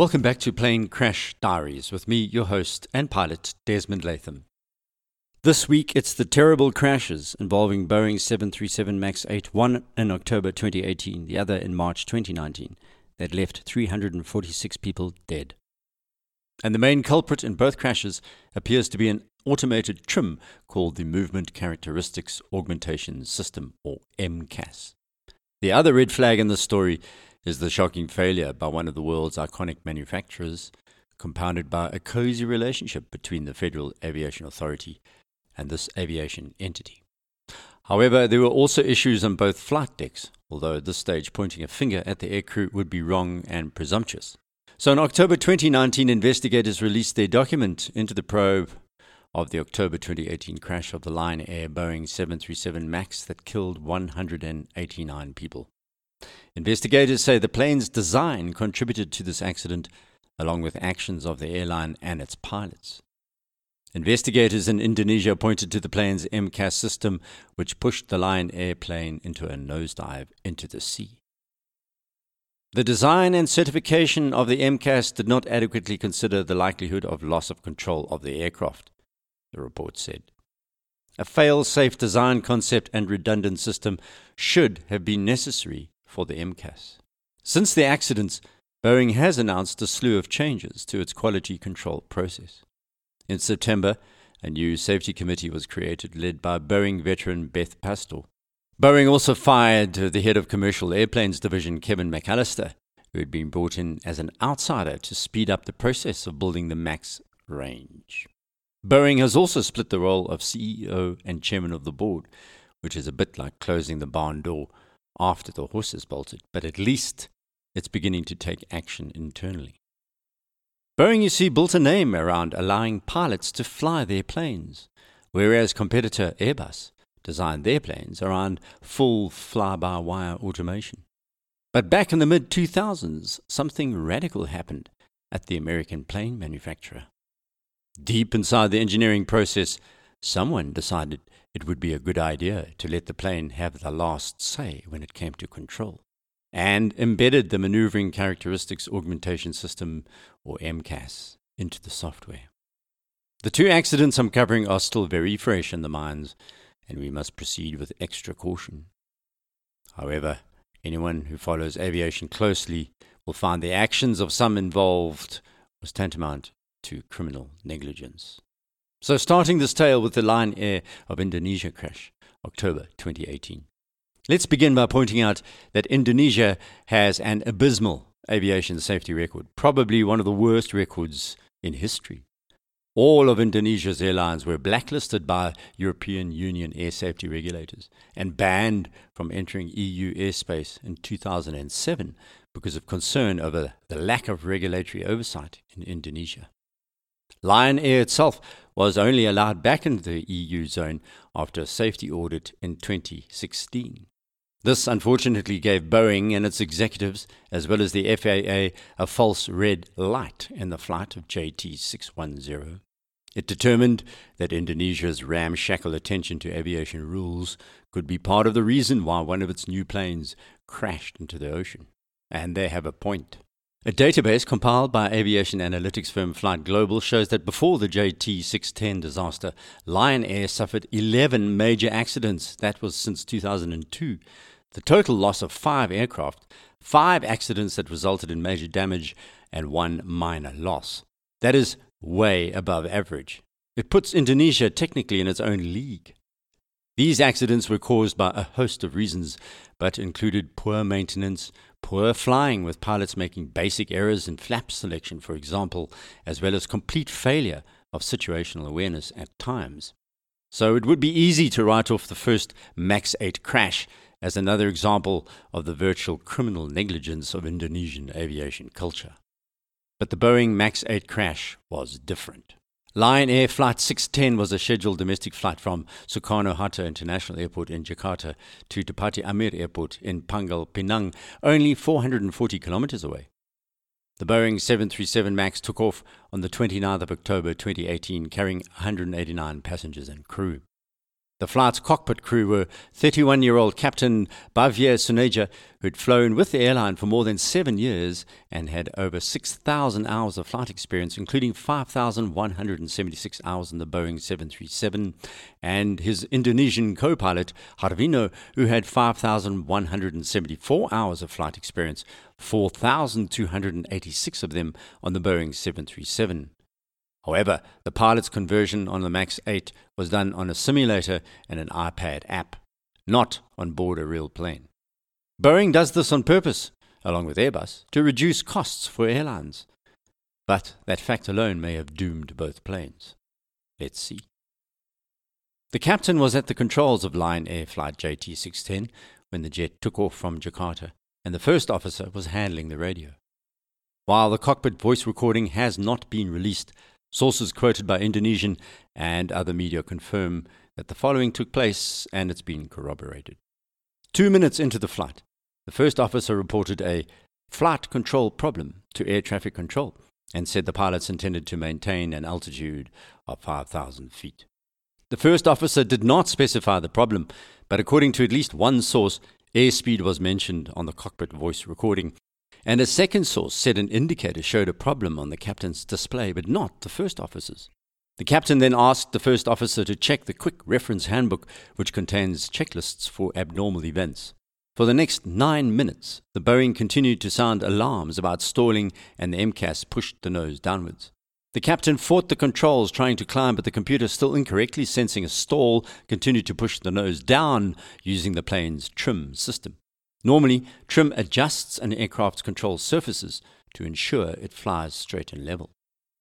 Welcome back to Plane Crash Diaries with me, your host and pilot, Desmond Latham. This week, it's the terrible crashes involving Boeing 737 MAX 8, one in October 2018, the other in March 2019, that left 346 people dead. And the main culprit in both crashes appears to be an automated trim called the Movement Characteristics Augmentation System, or MCAS. The other red flag in this story is the shocking failure by one of the world's iconic manufacturers, compounded by a cozy relationship between the Federal Aviation Authority and this aviation entity. However, there were also issues on both flight decks, although at this stage pointing a finger at the aircrew would be wrong and presumptuous. So in October 2019, investigators released their document into the probe of the October 2018 crash of the Lion Air Boeing 737 MAX that killed 189 people. Investigators say the plane's design contributed to this accident, along with actions of the airline and its pilots. Investigators in Indonesia pointed to the plane's MCAS system, which pushed the Lion airplane into a nosedive into the sea. The design and certification of the MCAS did not adequately consider the likelihood of loss of control of the aircraft, the report said. A fail safe design concept and redundant system should have been necessary for the MCAS. Since the accidents, Boeing has announced a slew of changes to its quality control process. In September, a new safety committee was created led by Boeing veteran Beth Pasztor. Boeing also fired the head of commercial airplanes division, Kevin McAllister, who had been brought in as an outsider to speed up the process of building the MAX range. Boeing has also split the role of CEO and chairman of the board, which is a bit like closing the barn door after the horse is bolted, but at least it's beginning to take action internally. Boeing, you see, built a name around allowing pilots to fly their planes, whereas competitor Airbus designed their planes around full fly by wire automation. But back in the mid 2000s, something radical happened at the American plane manufacturer. Deep inside the engineering process, someone decided it would be a good idea to let the plane have the last say when it came to control, and embedded the Maneuvering Characteristics Augmentation System, or MCAS, into the software. The two accidents I'm covering are still very fresh in the minds, and we must proceed with extra caution. However, anyone who follows aviation closely will find the actions of some involved was tantamount to criminal negligence. So, starting this tale with the Lion Air of Indonesia crash, October 2018. Let's begin by pointing out that Indonesia has an abysmal aviation safety record, probably one of the worst records in history. All of Indonesia's airlines were blacklisted by European Union air safety regulators and banned from entering EU airspace in 2007 because of concern over the lack of regulatory oversight in Indonesia. Lion Air itself was only allowed back into the EU zone after a safety audit in 2016. This unfortunately gave Boeing and its executives, as well as the FAA, a false red light in the flight of JT 610. It determined that Indonesia's ramshackle attention to aviation rules could be part of the reason why one of its new planes crashed into the ocean. And they have a point. A database compiled by aviation analytics firm Flight Global shows that before the JT 610 disaster, Lion Air suffered 11 major accidents. That was since 2002. The total loss of five aircraft, five accidents that resulted in major damage, and one minor loss. That is way above average. It puts Indonesia technically in its own league. These accidents were caused by a host of reasons, but included poor maintenance, poor flying with pilots making basic errors in flap selection, for example, as well as complete failure of situational awareness at times. So it would be easy to write off the first MAX 8 crash as another example of the virtual criminal negligence of Indonesian aviation culture. But the Boeing MAX 8 crash was different. Lion Air Flight 610 was a scheduled domestic flight from Soekarno Hatta International Airport in Jakarta to Depati Amir Airport in Pangkal Pinang, only 440 kilometers away. The Boeing 737 MAX took off on the 29th of October 2018, carrying 189 passengers and crew. The flight's cockpit crew were 31 year old Captain Bhavye Suneja, who'd flown with the airline for more than seven years and had over 6,000 hours of flight experience, including 5,176 hours in the Boeing 737, and his Indonesian co pilot, Harvino, who had 5,174 hours of flight experience, 4,286 of them on the Boeing 737. However, the pilot's conversion on the MAX 8 was done on a simulator and an iPad app, not on board a real plane. Boeing does this on purpose, along with Airbus, to reduce costs for airlines. But that fact alone may have doomed both planes. Let's see. The captain was at the controls of Lion Air Flight JT 610 when the jet took off from Jakarta, and the first officer was handling the radio. While the cockpit voice recording has not been released, Sources quoted by Indonesian and other media confirm that the following took place and it's been corroborated. Two minutes into the flight, the first officer reported a flight control problem to air traffic control and said the pilots intended to maintain an altitude of 5,000 feet. The first officer did not specify the problem, but according to at least one source, airspeed was mentioned on the cockpit voice recording, and a second source said an indicator showed a problem on the captain's display, but not the first officer's. The captain then asked the first officer to check the quick reference handbook, which contains checklists for abnormal events. For the next nine minutes, the Boeing continued to sound alarms about stalling, and the MCAS pushed the nose downwards. The captain fought the controls trying to climb, but the computer, still incorrectly sensing a stall, continued to push the nose down using the plane's trim system. Normally, trim adjusts an aircraft's control surfaces to ensure it flies straight and level.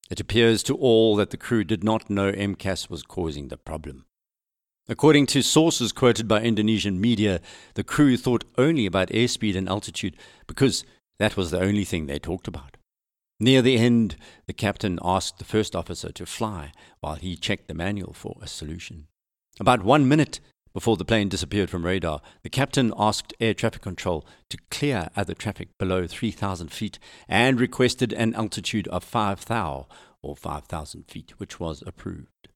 It appears to all that the crew did not know MCAS was causing the problem. According to sources quoted by Indonesian media, the crew thought only about airspeed and altitude because that was the only thing they talked about. Near the end, the captain asked the first officer to fly while he checked the manual for a solution. About one minute before the plane disappeared from radar, the captain asked air traffic control to clear other traffic below 3,000 feet and requested an altitude of 5,000 or 5,000 feet, which was approved.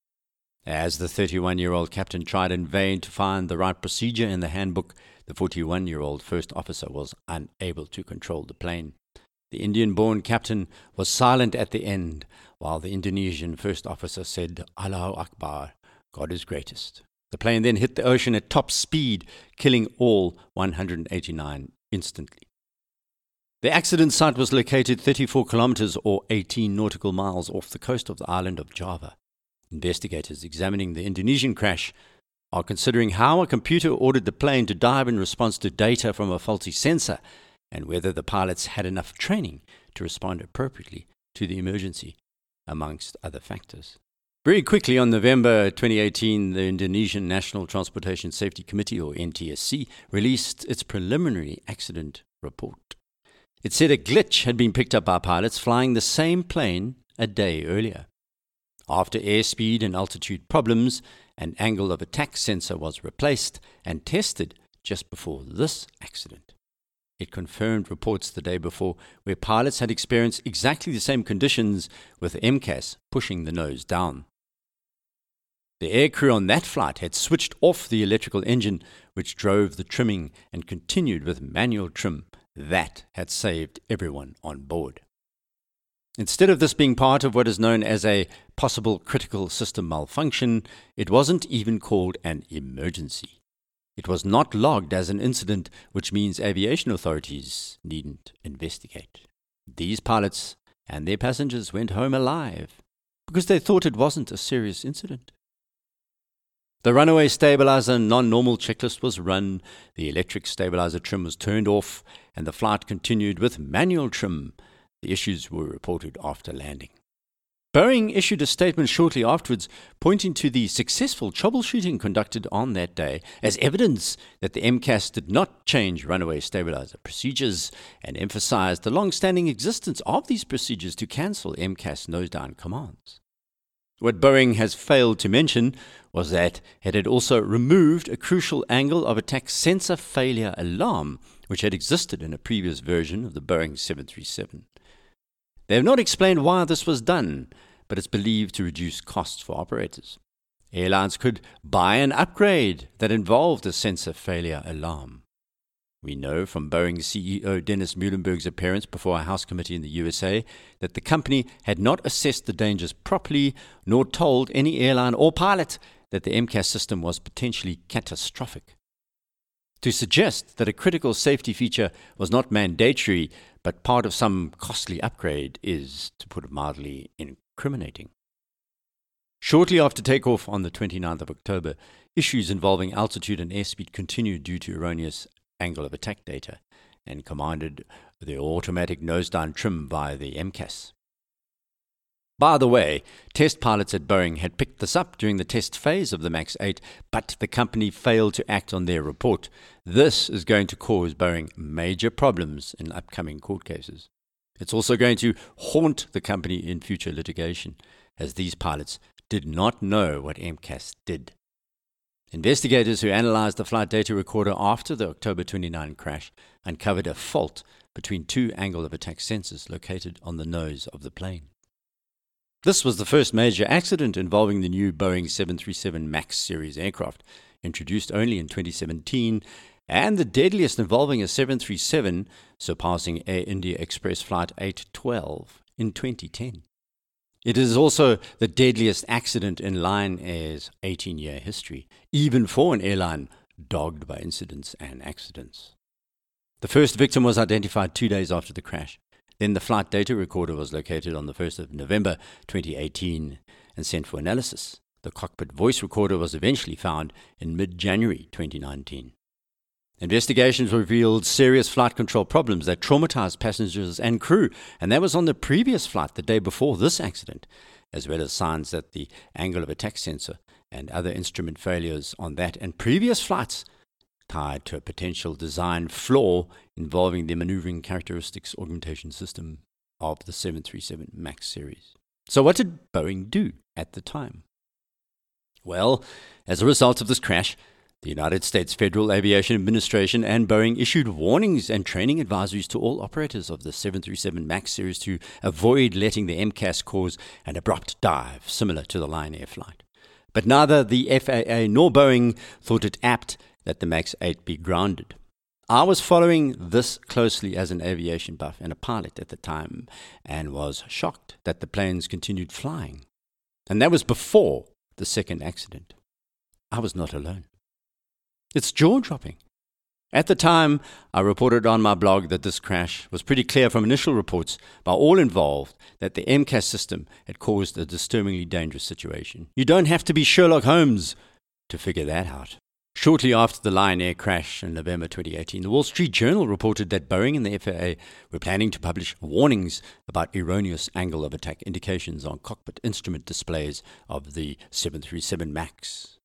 As the 31 year old captain tried in vain to find the right procedure in the handbook, the 41 year old first officer was unable to control the plane. The Indian born captain was silent at the end, while the Indonesian first officer said, Allahu Akbar, God is greatest. The plane then hit the ocean at top speed, killing all 189 instantly. The accident site was located 34 kilometers or 18 nautical miles off the coast of the island of Java. Investigators examining the Indonesian crash are considering how a computer ordered the plane to dive in response to data from a faulty sensor and whether the pilots had enough training to respond appropriately to the emergency, amongst other factors. Very quickly, on November 2018, the Indonesian National Transportation Safety Committee, or NTSC, released its preliminary accident report. It said a glitch had been picked up by pilots flying the same plane a day earlier. After airspeed and altitude problems, an angle of attack sensor was replaced and tested just before this accident. It confirmed reports the day before where pilots had experienced exactly the same conditions with MCAS pushing the nose down. The aircrew on that flight had switched off the electrical engine, which drove the trimming and continued with manual trim. That had saved everyone on board. Instead of this being part of what is known as a possible critical system malfunction, it wasn't even called an emergency. It was not logged as an incident, which means aviation authorities needn't investigate. These pilots and their passengers went home alive because they thought it wasn't a serious incident. The runaway stabilizer non normal checklist was run, the electric stabilizer trim was turned off, and the flight continued with manual trim. The issues were reported after landing. Boeing issued a statement shortly afterwards pointing to the successful troubleshooting conducted on that day as evidence that the MCAS did not change runaway stabilizer procedures and emphasized the long standing existence of these procedures to cancel MCAS nose down commands. What Boeing has failed to mention was that it had also removed a crucial angle of attack sensor failure alarm, which had existed in a previous version of the Boeing 737. They have not explained why this was done, but it's believed to reduce costs for operators. airlines could buy an upgrade that involved a sensor failure alarm. We know from Boeing CEO Dennis Muilenburg's appearance before a House committee in the USA that the company had not assessed the dangers properly nor told any airline or pilot that the MCAS system was potentially catastrophic. To suggest that a critical safety feature was not mandatory but part of some costly upgrade is, to put it mildly, incriminating. Shortly after takeoff on the 29th of October, issues involving altitude and airspeed continued due to erroneous angle of attack data and commanded the automatic nose down trim by the MCAS. By the way, test pilots at Boeing had picked this up during the test phase of the MAX 8, but the company failed to act on their report. This is going to cause Boeing major problems in upcoming court cases. It's also going to haunt the company in future litigation, as these pilots did not know what MCAS did. Investigators who analyzed the flight data recorder after the October 29 crash uncovered a fault between two angle of attack sensors located on the nose of the plane. This was the first major accident involving the new Boeing 737 MAX series aircraft, introduced only in 2017, and the deadliest involving a 737, surpassing Air India Express Flight 812 in 2010. It is also the deadliest accident in Lion Air's 18 year history, even for an airline dogged by incidents and accidents. The first victim was identified two days after the crash. Then the flight data recorder was located on the 1st of November 2018 and sent for analysis. The cockpit voice recorder was eventually found in mid January 2019. Investigations revealed serious flight control problems that traumatized passengers and crew, and that was on the previous flight the day before this accident, as well as signs that the angle of attack sensor and other instrument failures on that and previous flights tied to a potential design flaw involving the maneuvering characteristics augmentation system of the 737 MAX series. So, what did Boeing do at the time? Well, as a result of this crash, the United States Federal Aviation Administration and Boeing issued warnings and training advisories to all operators of the 737 MAX series to avoid letting the MCAS cause an abrupt dive similar to the Lion Air flight. But neither the FAA nor Boeing thought it apt that the MAX 8 be grounded. I was following this closely as an aviation buff and a pilot at the time and was shocked that the planes continued flying. And that was before the second accident. I was not alone. It's jaw dropping. At the time, I reported on my blog that this crash was pretty clear from initial reports by all involved that the MCAS system had caused a disturbingly dangerous situation. You don't have to be Sherlock Holmes to figure that out. Shortly after the Lion Air crash in November 2018, the Wall Street Journal reported that Boeing and the FAA were planning to publish warnings about erroneous angle of attack indications on cockpit instrument displays of the 737 MAX.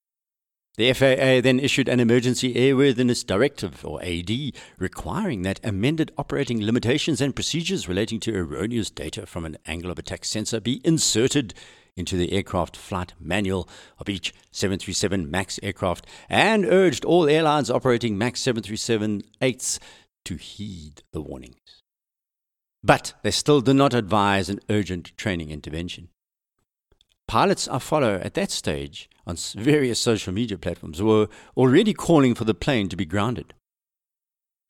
The FAA then issued an emergency airworthiness directive, or AD, requiring that amended operating limitations and procedures relating to erroneous data from an angle of attack sensor be inserted into the aircraft flight manual of each 737 MAX aircraft and urged all airlines operating MAX 737 8s to heed the warnings. But they still do not advise an urgent training intervention. Pilots I follow at that stage on various social media platforms were already calling for the plane to be grounded.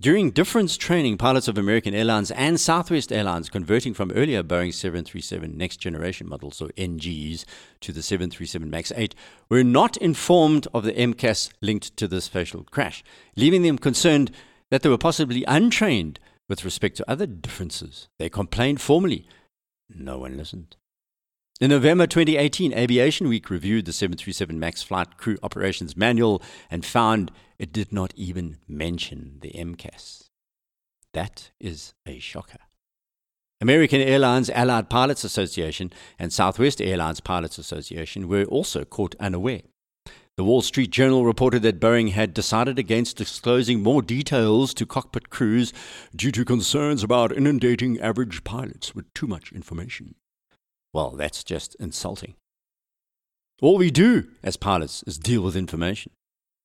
During difference training, pilots of American Airlines and Southwest Airlines converting from earlier Boeing 737 next generation models, or NGs, to the 737 MAX 8 were not informed of the MCAS linked to this fatal crash, leaving them concerned that they were possibly untrained with respect to other differences. They complained formally. No one listened. In November 2018, Aviation Week reviewed the 737 MAX flight crew operations manual and found it did not even mention the MCAS. That is a shocker. American Airlines Allied Pilots Association and Southwest Airlines Pilots Association were also caught unaware. The Wall Street Journal reported that Boeing had decided against disclosing more details to cockpit crews due to concerns about inundating average pilots with too much information. Well, that's just insulting. All we do as pilots is deal with information.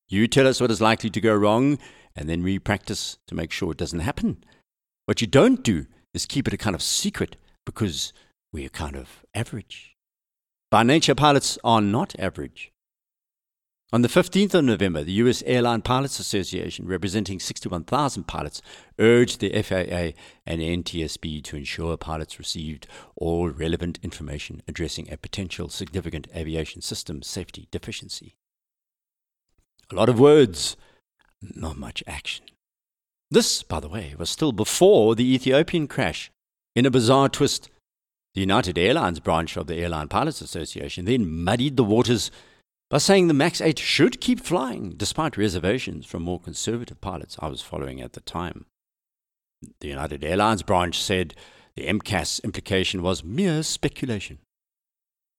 You tell us what is likely to go wrong, and then we practice to make sure it doesn't happen. What you don't do is keep it a kind of secret because we're kind of average. By nature, pilots are not average. On the 15th of November, the U.S. Airline Pilots Association, representing 61,000 pilots, urged the FAA and NTSB to ensure pilots received all relevant information addressing a potential significant aviation system safety deficiency. A lot of words, not much action. This, by the way, was still before the Ethiopian crash. In a bizarre twist, the United Airlines branch of the Airline Pilots Association then muddied the waters by saying the MAX 8 should keep flying despite reservations from more conservative pilots I was following at the time. The United Airlines branch said the MCAS implication was mere speculation.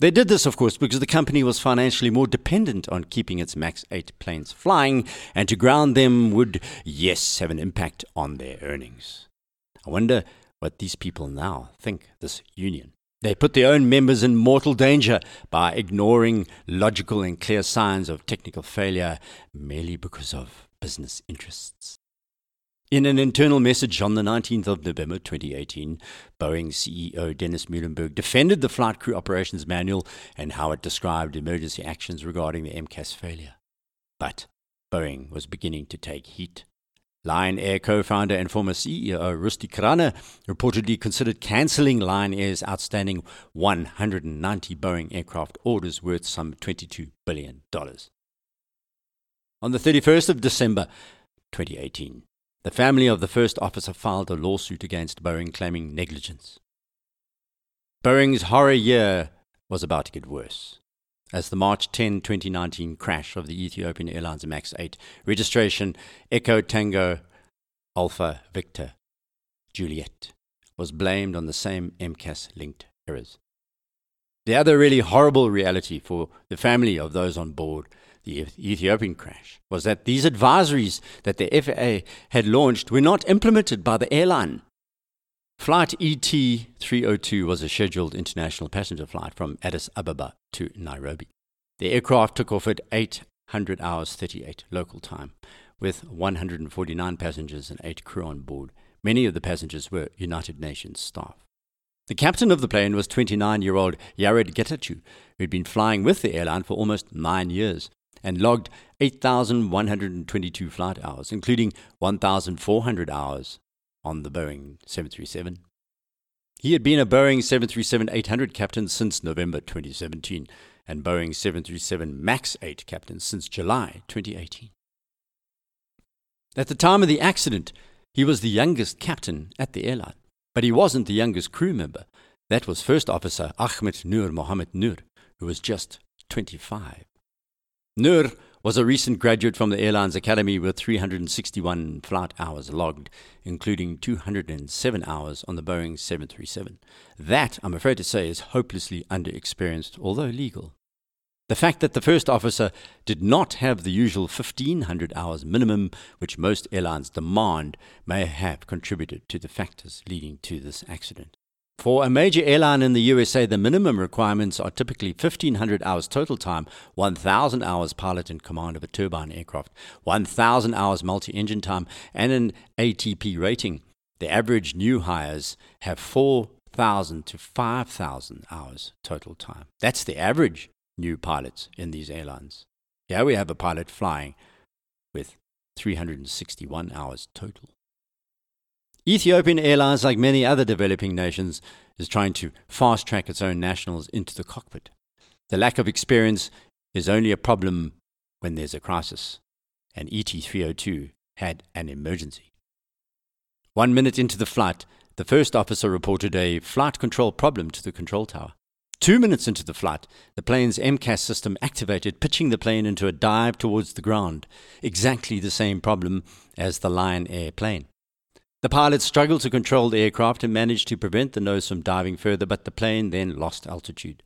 They did this, of course, because the company was financially more dependent on keeping its MAX 8 planes flying, and to ground them would, yes, have an impact on their earnings. I wonder what these people now think, this union. They put their own members in mortal danger by ignoring logical and clear signs of technical failure merely because of business interests. In an internal message on the 19th of November 2018, Boeing CEO Dennis Muilenburg defended the Flight Crew Operations Manual and how it described emergency actions regarding the MCAS failure. But Boeing was beginning to take heat. Lion Air co founder and former CEO Rusdi Kirana reportedly considered cancelling Lion Air's outstanding 190 Boeing aircraft orders worth some $22 billion. On the 31st of December 2018, the family of the first officer filed a lawsuit against Boeing claiming negligence. Boeing's horror year was about to get worse as the March 10, 2019 crash of the Ethiopian Airlines MAX 8, registration Echo Tango Alpha Victor Juliet, was blamed on the same MCAS linked errors. The other really horrible reality for the family of those on board the Ethiopian crash was that these advisories that the FAA had launched were not implemented by the airline. Flight ET 302 was a scheduled international passenger flight from Addis Ababa to Nairobi. The aircraft took off at 800 hours 38 local time, with 149 passengers and 8 crew on board. Many of the passengers were United Nations staff. The captain of the plane was 29 year old Yared Getachew, who had been flying with the airline for almost nine years and logged 8,122 flight hours, including 1,400 hours on the Boeing 737. He had been a Boeing 737 800 captain since November 2017 and Boeing 737 MAX 8 captain since July 2018. At the time of the accident, he was the youngest captain at the airline, but he wasn't the youngest crew member. That was First Officer Ahmed Nur Mohammed Nur, who was just 25. Nur was a recent graduate from the Airlines Academy with 361 flight hours logged, including 207 hours on the Boeing 737. That, I'm afraid to say, is hopelessly underexperienced, although legal. The fact that the first officer did not have the usual 1500 hours minimum, which most airlines demand, may have contributed to the factors leading to this accident. For a major airline in the USA, the minimum requirements are typically 1,500 hours total time, 1,000 hours pilot in command of a turbine aircraft, 1,000 hours multi engine time, and an ATP rating. The average new hires have 4,000 to 5,000 hours total time. That's the average new pilots in these airlines. Here we have a pilot flying with 361 hours total. Ethiopian Airlines, like many other developing nations, is trying to fast track its own nationals into the cockpit. The lack of experience is only a problem when there's a crisis, and ET 302 had an emergency. One minute into the flight, the first officer reported a flight control problem to the control tower. Two minutes into the flight, the plane's MCAS system activated, pitching the plane into a dive towards the ground. Exactly the same problem as the Lion Air plane. The pilot struggled to control the aircraft and managed to prevent the nose from diving further, but the plane then lost altitude.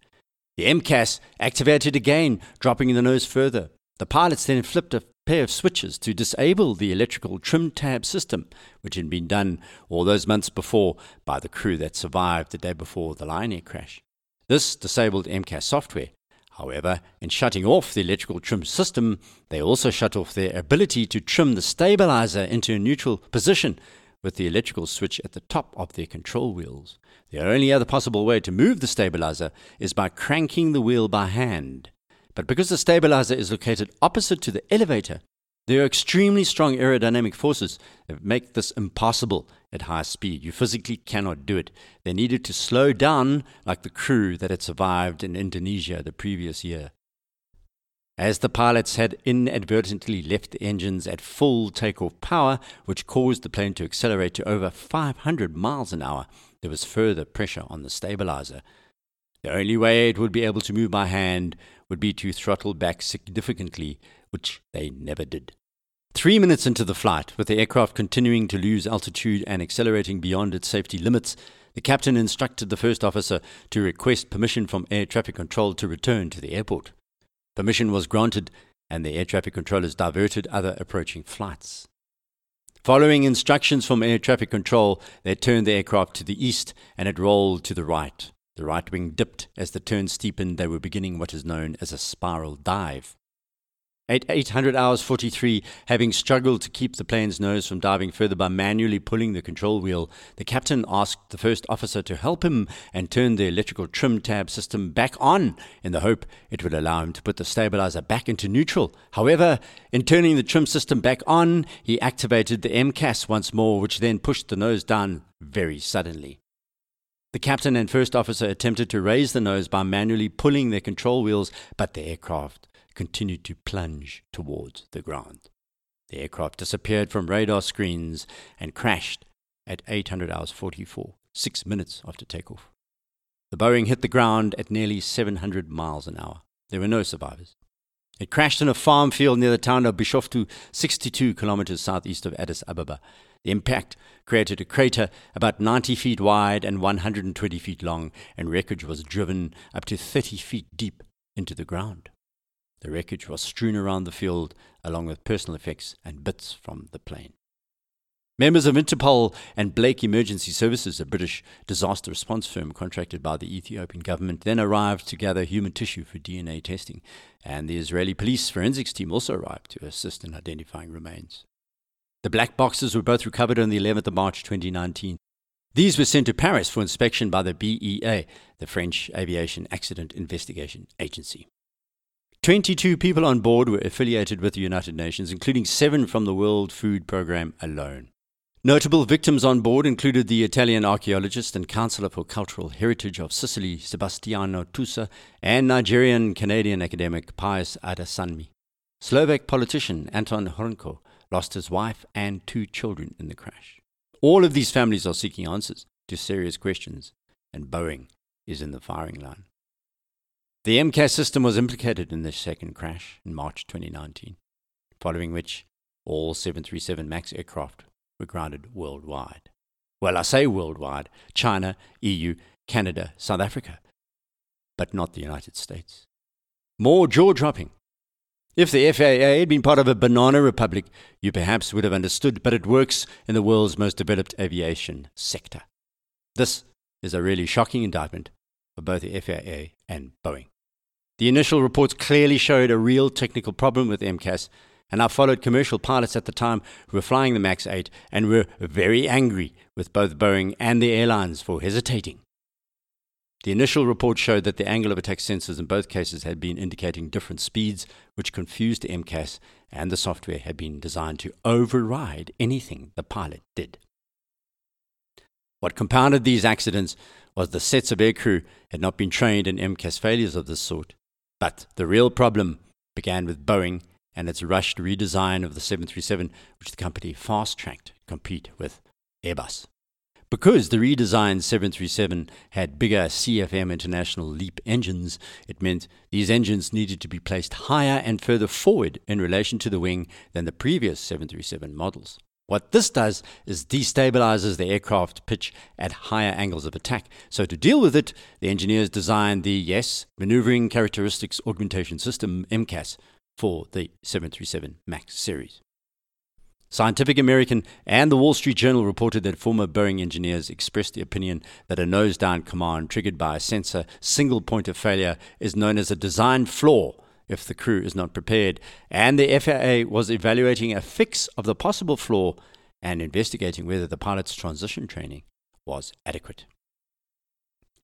The MCAS activated again, dropping the nose further. The pilots then flipped a pair of switches to disable the electrical trim tab system, which had been done all those months before by the crew that survived the day before the Lion Air crash. This disabled MCAS software. However, in shutting off the electrical trim system, they also shut off their ability to trim the stabilizer into a neutral position, with the electrical switch at the top of their control wheels. The only other possible way to move the stabilizer is by cranking the wheel by hand. But because the stabilizer is located opposite to the elevator, there are extremely strong aerodynamic forces that make this impossible at high speed. You physically cannot do it. They needed to slow down like the crew that had survived in Indonesia the previous year. As the pilots had inadvertently left the engines at full takeoff power, which caused the plane to accelerate to over 500 miles an hour, there was further pressure on the stabilizer. The only way it would be able to move by hand would be to throttle back significantly, which they never did. Three minutes into the flight, with the aircraft continuing to lose altitude and accelerating beyond its safety limits, the captain instructed the first officer to request permission from air traffic control to return to the airport. Permission was granted, and the air traffic controllers diverted other approaching flights. Following instructions from air traffic control, they turned the aircraft to the east and it rolled to the right. The right wing dipped as the turn steepened. They were beginning what is known as a spiral dive. At 800 hours 43, having struggled to keep the plane's nose from diving further by manually pulling the control wheel, the captain asked the first officer to help him and turn the electrical trim tab system back on in the hope it would allow him to put the stabilizer back into neutral. However, in turning the trim system back on, he activated the MCAS once more, which then pushed the nose down very suddenly. The captain and first officer attempted to raise the nose by manually pulling their control wheels, but the aircraft continued to plunge towards the ground. The aircraft disappeared from radar screens and crashed at 800 hours 44, six minutes after takeoff. The Boeing hit the ground at nearly 700 miles an hour. There were no survivors. It crashed in a farm field near the town of Bishoftu, 62 kilometers southeast of Addis Ababa. The impact created a crater about 90 feet wide and 120 feet long, and wreckage was driven up to 30 feet deep into the ground. The wreckage was strewn around the field, along with personal effects and bits from the plane. Members of Interpol and Blake Emergency Services, a British disaster response firm contracted by the Ethiopian government, then arrived to gather human tissue for DNA testing, and the Israeli police forensics team also arrived to assist in identifying remains. The black boxes were both recovered on the 11th of March 2019. These were sent to Paris for inspection by the BEA, the French Aviation Accident Investigation Agency. 22 people on board were affiliated with the United Nations, including seven from the World Food Programme alone. Notable victims on board included the Italian archaeologist and counselor for cultural heritage of Sicily, Sebastiano Tusa, and Nigerian Canadian academic Pius Adesanmi. Slovak politician Anton Hrnko lost his wife and two children in the crash. All of these families are seeking answers to serious questions, and Boeing is in the firing line. The MCAS system was implicated in this second crash in March 2019, following which all 737 MAX aircraft were grounded worldwide. Well, I say worldwide China, EU, Canada, South Africa, but not the United States. More jaw dropping. If the FAA had been part of a banana republic, you perhaps would have understood, but it works in the world's most developed aviation sector. This is a really shocking indictment of both the FAA and Boeing. The initial reports clearly showed a real technical problem with MCAS, and I followed commercial pilots at the time who were flying the MAX 8 and were very angry with both Boeing and the airlines for hesitating. The initial report showed that the angle of attack sensors in both cases had been indicating different speeds, which confused MCAS, and the software had been designed to override anything the pilot did. What compounded these accidents was the sets of aircrew had not been trained in MCAS failures of this sort. But the real problem began with Boeing and its rushed redesign of the 737, which the company fast tracked to compete with Airbus. Because the redesigned 737 had bigger CFM International LEAP engines, it meant these engines needed to be placed higher and further forward in relation to the wing than the previous 737 models. What this does is destabilizes the aircraft pitch at higher angles of attack. So, to deal with it, the engineers designed the yes Maneuvering Characteristics Augmentation System MCAS for the 737 MAX series. Scientific American and the Wall Street Journal reported that former Boeing engineers expressed the opinion that a nose down command triggered by a sensor single point of failure is known as a design flaw if the crew is not prepared. And the FAA was evaluating a fix of the possible flaw and investigating whether the pilot's transition training was adequate.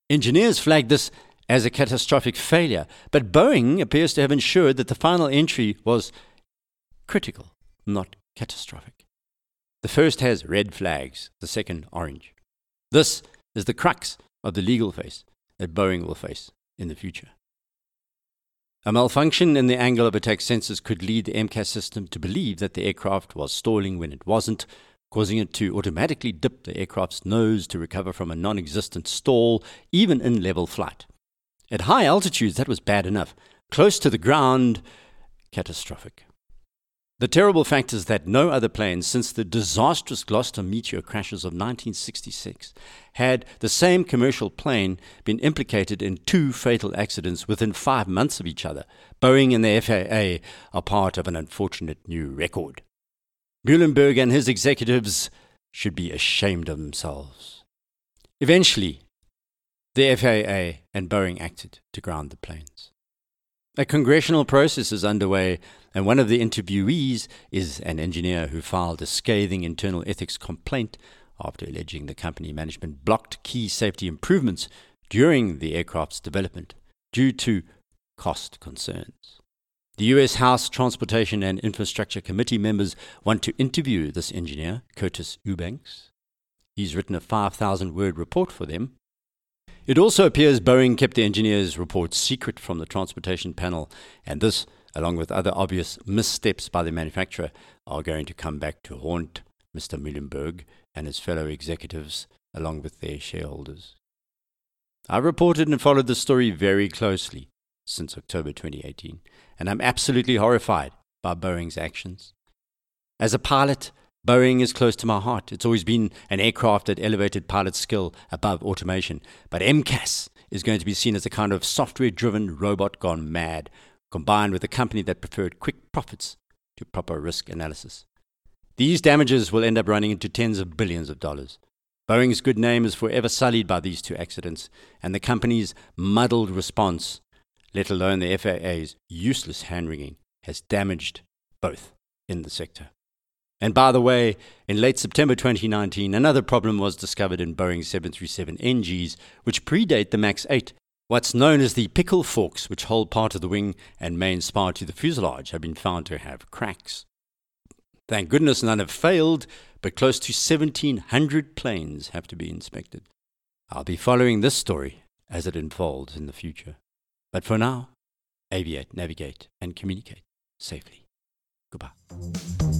Engineers flagged this as a catastrophic failure, but Boeing appears to have ensured that the final entry was critical, not catastrophic. The first has red flags, the second orange. This is the crux of the legal face that Boeing will face in the future. A malfunction in the angle of attack sensors could lead the MCAS system to believe that the aircraft was stalling when it wasn't, causing it to automatically dip the aircraft's nose to recover from a non existent stall, even in level flight. At high altitudes, that was bad enough. Close to the ground, catastrophic. The terrible fact is that no other plane since the disastrous Gloster Meteor crashes of 1966 had the same commercial plane been implicated in two fatal accidents within five months of each other. Boeing and the FAA are part of an unfortunate new record. Muilenburg and his executives should be ashamed of themselves. Eventually, the FAA and Boeing acted to ground the planes. A congressional process is underway, and one of the interviewees is an engineer who filed a scathing internal ethics complaint after alleging the company management blocked key safety improvements during the aircraft's development due to cost concerns. The US House Transportation and Infrastructure Committee members want to interview this engineer, Curtis Eubanks. He's written a 5,000 word report for them it also appears Boeing kept the engineer's report secret from the transportation panel, and this, along with other obvious missteps by the manufacturer, are going to come back to haunt Mr. Muilenburg and his fellow executives, along with their shareholders. I reported and followed the story very closely since October 2018, and I'm absolutely horrified by Boeing's actions. As a pilot, Boeing is close to my heart. It's always been an aircraft that elevated pilot skill above automation. But MCAS is going to be seen as a kind of software driven robot gone mad, combined with a company that preferred quick profits to proper risk analysis. These damages will end up running into tens of billions of dollars. Boeing's good name is forever sullied by these two accidents, and the company's muddled response, let alone the FAA's useless hand wringing, has damaged both in the sector. And by the way, in late September 2019, another problem was discovered in Boeing 737 NGs, which predate the MAX 8. What's known as the pickle forks, which hold part of the wing and main spar to the fuselage, have been found to have cracks. Thank goodness none have failed, but close to 1,700 planes have to be inspected. I'll be following this story as it unfolds in the future. But for now, aviate, navigate, and communicate safely. Goodbye.